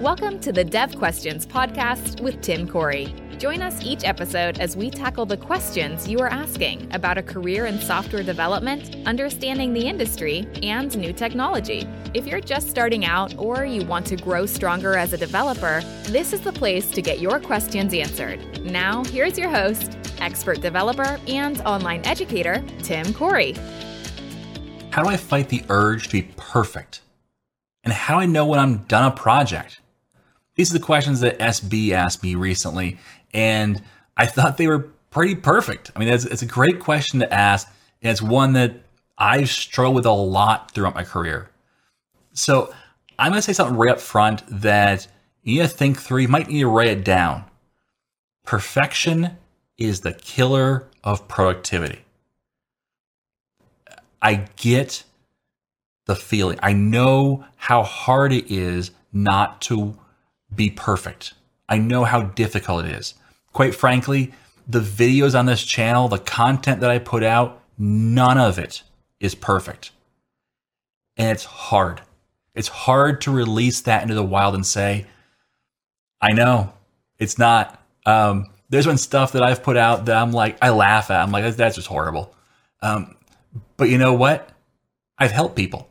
Welcome to the Dev Questions podcast with Tim Corey. Join us each episode as we tackle the questions you are asking about a career in software development, understanding the industry, and new technology. If you're just starting out or you want to grow stronger as a developer, this is the place to get your questions answered. Now, here's your host, expert developer and online educator, Tim Corey. How do I fight the urge to be perfect? And how do I know when I'm done a project? These are the questions that SB asked me recently, and I thought they were pretty perfect. I mean, it's, it's a great question to ask, and it's one that I've struggled with a lot throughout my career. So I'm going to say something right up front that you need to think through. You might need to write it down. Perfection is the killer of productivity. I get the feeling. I know how hard it is not to be perfect. I know how difficult it is. Quite frankly, the videos on this channel, the content that I put out, none of it is perfect. And it's hard. It's hard to release that into the wild and say, I know it's not. Um, there's been stuff that I've put out that I'm like, I laugh at. I'm like, that's just horrible. Um, but you know what? I've helped people.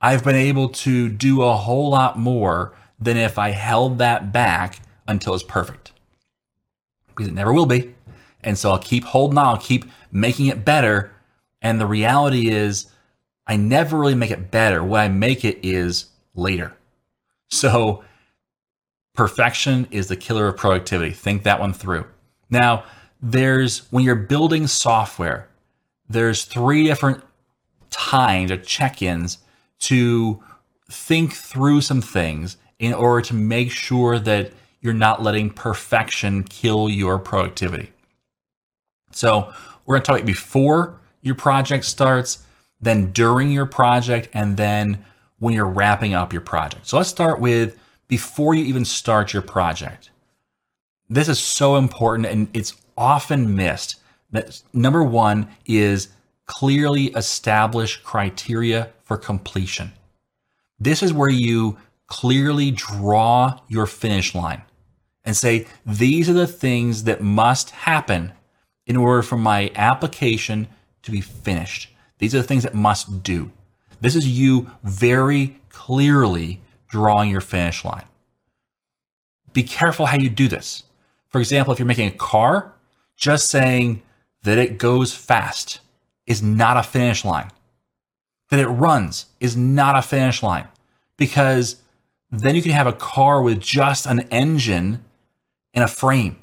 I've been able to do a whole lot more than if I held that back until it's perfect. Because it never will be. And so I'll keep holding on, I'll keep making it better. And the reality is, I never really make it better. What I make it is later. So perfection is the killer of productivity. Think that one through. Now, there's when you're building software, there's three different times or check-ins to think through some things in order to make sure that you're not letting perfection kill your productivity. So, we're going to talk about before your project starts, then during your project, and then when you're wrapping up your project. So, let's start with before you even start your project. This is so important and it's often missed. That number one is clearly establish criteria for completion. This is where you clearly draw your finish line and say, these are the things that must happen in order for my application to be finished. These are the things that must do. This is you very clearly drawing your finish line. Be careful how you do this. For example, if you're making a car, just saying that it goes fast is not a finish line. That it runs is not a finish line because then you can have a car with just an engine and a frame.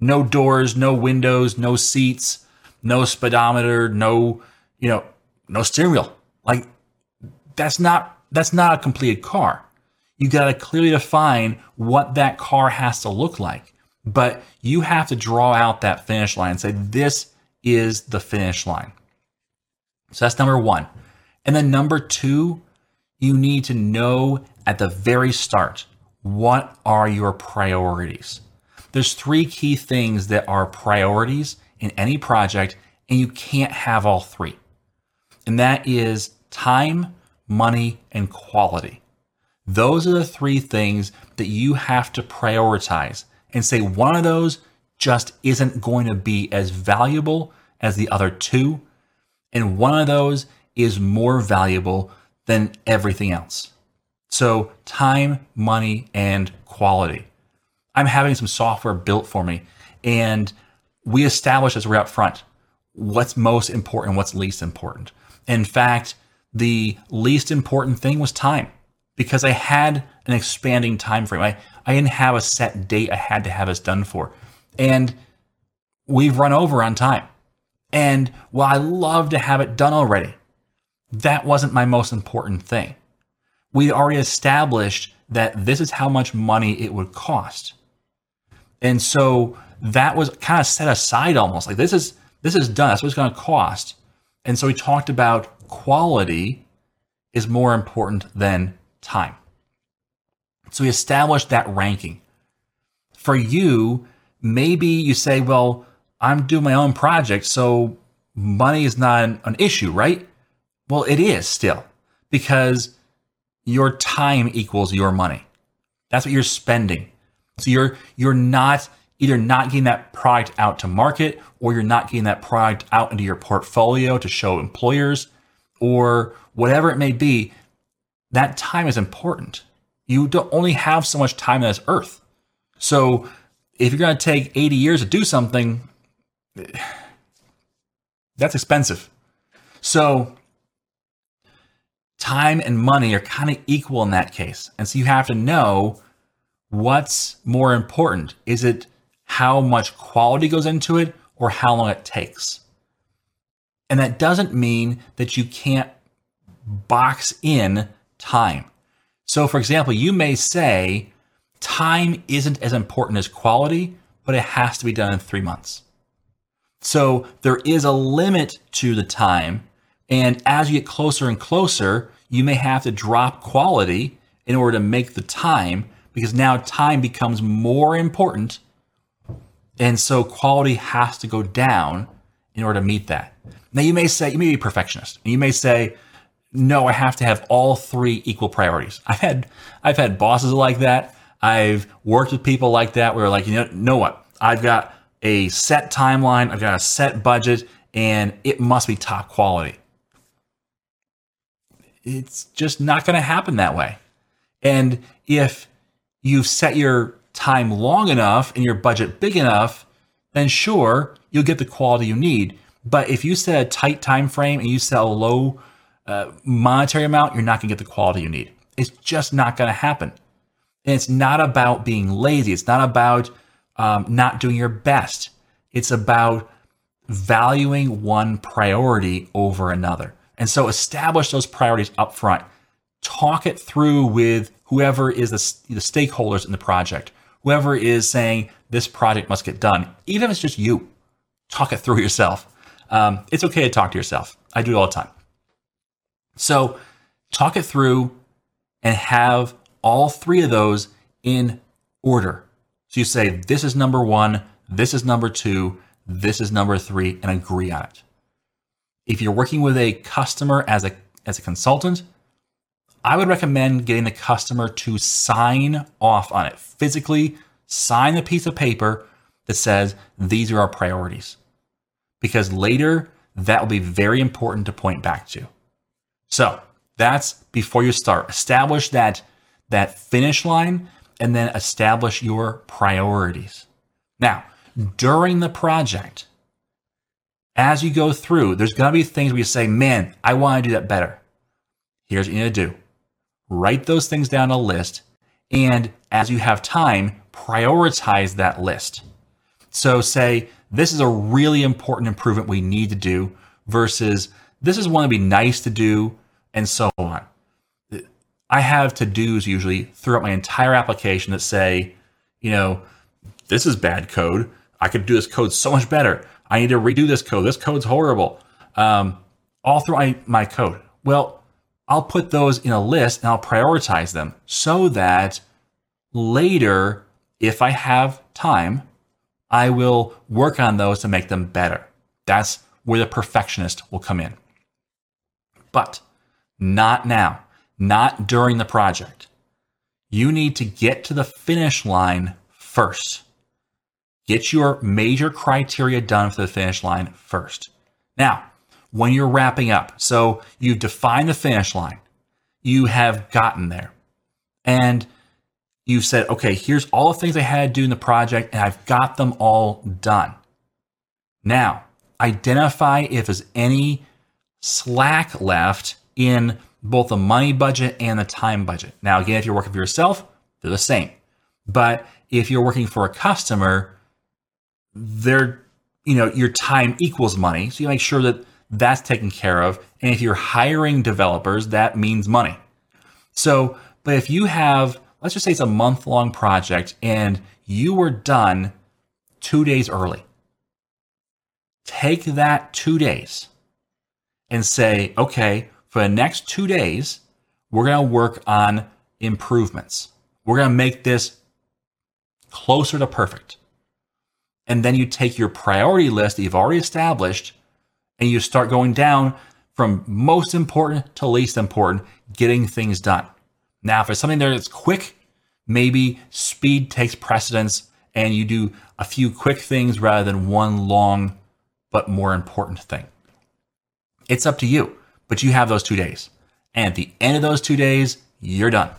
No doors, no windows, no seats, no speedometer, no, you know, no steering wheel. Like that's not that's not a completed car. You got to clearly define what that car has to look like. But you have to draw out that finish line and say this is the finish line. So that's number 1. And then number 2, you need to know at the very start what are your priorities. There's three key things that are priorities in any project, and you can't have all three. And that is time, money, and quality. Those are the three things that you have to prioritize and say one of those just isn't going to be as valuable as the other two, and one of those is more valuable than everything else. So, time, money, and quality. I'm having some software built for me, and we establish as we're up front what's most important, what's least important. In fact, the least important thing was time because I had an expanding time frame. I, I didn't have a set date I had to have this done for. And we've run over on time. And while I love to have it done already, that wasn't my most important thing we already established that this is how much money it would cost. And so that was kind of set aside almost like this is this is done. That's what it's going to cost. And so we talked about quality is more important than time. So we established that ranking. For you, maybe you say, well, I'm doing my own project, so money is not an, an issue, right? Well, it is still because your time equals your money. That's what you're spending. So you're you're not either not getting that product out to market or you're not getting that product out into your portfolio to show employers or whatever it may be. That time is important. You don't only have so much time on this earth. So if you're going to take 80 years to do something, that's expensive. So time and money are kind of equal in that case. And so you have to know what's more important. Is it how much quality goes into it or how long it takes? And that doesn't mean that you can't box in time. So, for example, you may say time isn't as important as quality, but it has to be done in three months. So, there is a limit to the time. And as you get closer and closer, you may have to drop quality in order to make the time because now time becomes more important. And so quality has to go down in order to meet that. Now, you may say, you may be a perfectionist, and you may say, no, I have to have all three equal priorities. I've had I've had bosses like that. I've worked with people like that where like, you know, know what? I've got a set timeline, I've got a set budget, and it must be top quality. It's just not going to happen that way. And if you've set your time long enough and your budget big enough, then sure, you'll get the quality you need. But if you set a tight time frame and you set a low uh, monetary amount, you're not going to get the quality you need. It's just not going to happen. And it's not about being lazy. It's not about um, not doing your best. It's about valuing one priority over another. And so establish those priorities up front. Talk it through with whoever is the, the stakeholders in the project, whoever is saying this project must get done, even if it's just you. Talk it through yourself. Um, it's okay to talk to yourself. I do it all the time. So talk it through and have all three of those in order. So you say, this is number one, this is number two, this is number three, and agree on it. If you're working with a customer as a, as a consultant, I would recommend getting the customer to sign off on it physically, sign the piece of paper that says, these are our priorities. Because later, that will be very important to point back to. So that's before you start. Establish that that finish line and then establish your priorities. Now, during the project, as you go through, there's going to be things where you say, man, I want to do that better. Here's what you need to do write those things down on a list. And as you have time, prioritize that list. So say, this is a really important improvement we need to do versus this is one that'd be nice to do and so on. I have to dos usually throughout my entire application that say, you know, this is bad code. I could do this code so much better. I need to redo this code. This code's horrible. Um, all through my, my code. Well, I'll put those in a list and I'll prioritize them so that later, if I have time, I will work on those to make them better. That's where the perfectionist will come in. But not now, not during the project. You need to get to the finish line first. Get your major criteria done for the finish line first. Now, when you're wrapping up, so you've defined the finish line, you have gotten there, and you've said, okay, here's all the things I had to do in the project, and I've got them all done. Now, identify if there's any slack left in both the money budget and the time budget. Now, again, if you're working for yourself, they're the same. But if you're working for a customer, they're, you know, your time equals money. So you make sure that that's taken care of. And if you're hiring developers, that means money. So, but if you have, let's just say it's a month long project and you were done two days early, take that two days and say, okay, for the next two days, we're going to work on improvements. We're going to make this closer to perfect. And then you take your priority list that you've already established and you start going down from most important to least important, getting things done. Now, if it's something there that's quick, Maybe speed takes precedence and you do a few quick things rather than one long but more important thing. It's up to you, but you have those two days. And at the end of those two days, you're done.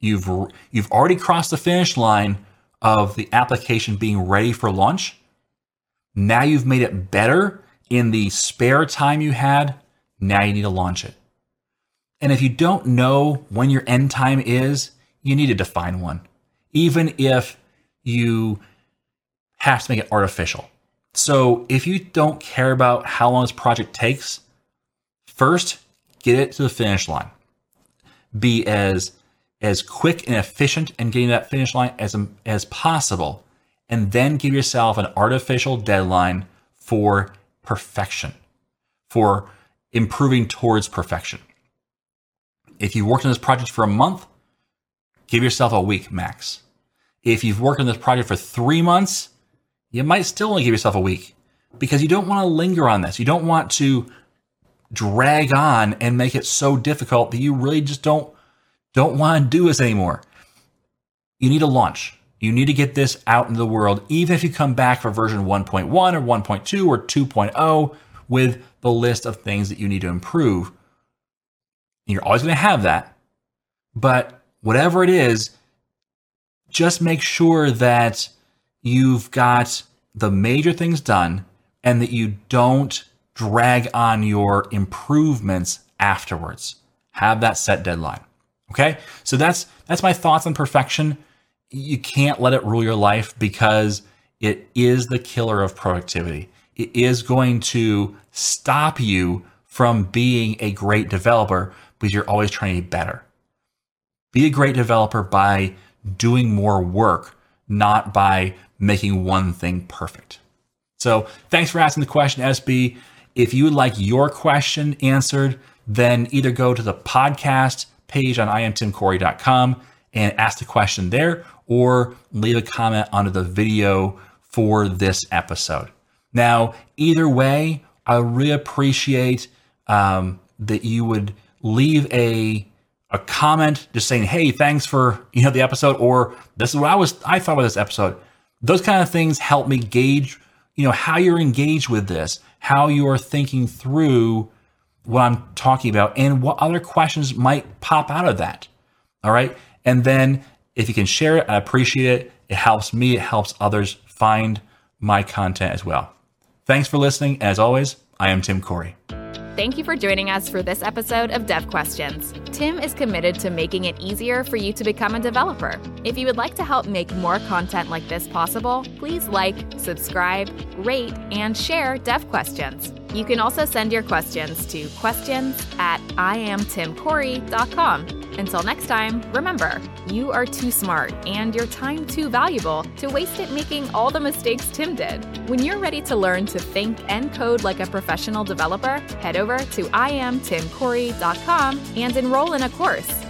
You've, you've already crossed the finish line of the application being ready for launch. Now you've made it better in the spare time you had. Now you need to launch it. And if you don't know when your end time is, you need to define one, even if you have to make it artificial. So if you don't care about how long this project takes, first get it to the finish line. Be as as quick and efficient and getting that finish line as as possible, and then give yourself an artificial deadline for perfection, for improving towards perfection. If you've worked on this project for a month, give yourself a week max. If you've worked on this project for three months, you might still only give yourself a week because you don't want to linger on this. You don't want to drag on and make it so difficult that you really just don't don't want to do this anymore. You need a launch. You need to get this out into the world, even if you come back for version 1.1 or 1.2 or 2.0 with the list of things that you need to improve. You're always going to have that. But whatever it is, just make sure that you've got the major things done and that you don't drag on your improvements afterwards. Have that set deadline. Okay? So that's that's my thoughts on perfection. You can't let it rule your life because it is the killer of productivity. It is going to stop you from being a great developer because you're always trying to be better. Be a great developer by doing more work, not by making one thing perfect. So thanks for asking the question, SB. If you would like your question answered, then either go to the podcast page on iamtimcorey.com and ask the question there or leave a comment under the video for this episode. Now, either way, I really appreciate um, that you would leave a a comment just saying, "Hey, thanks for you know the episode," or "This is what I was I thought about this episode." Those kind of things help me gauge, you know, how you're engaged with this, how you are thinking through what I'm talking about, and what other questions might pop out of that. All right, and then if you can share it, I appreciate it. It helps me. It helps others find my content as well. Thanks for listening. As always, I am Tim Corey. Thank you for joining us for this episode of Dev Questions. Tim is committed to making it easier for you to become a developer. If you would like to help make more content like this possible, please like, subscribe, rate, and share Dev Questions. You can also send your questions to questions at iamtimcorey.com. Until next time, remember, you are too smart and your time too valuable to waste it making all the mistakes Tim did. When you're ready to learn to think and code like a professional developer, head over to iamtimcorey.com and enroll in a course.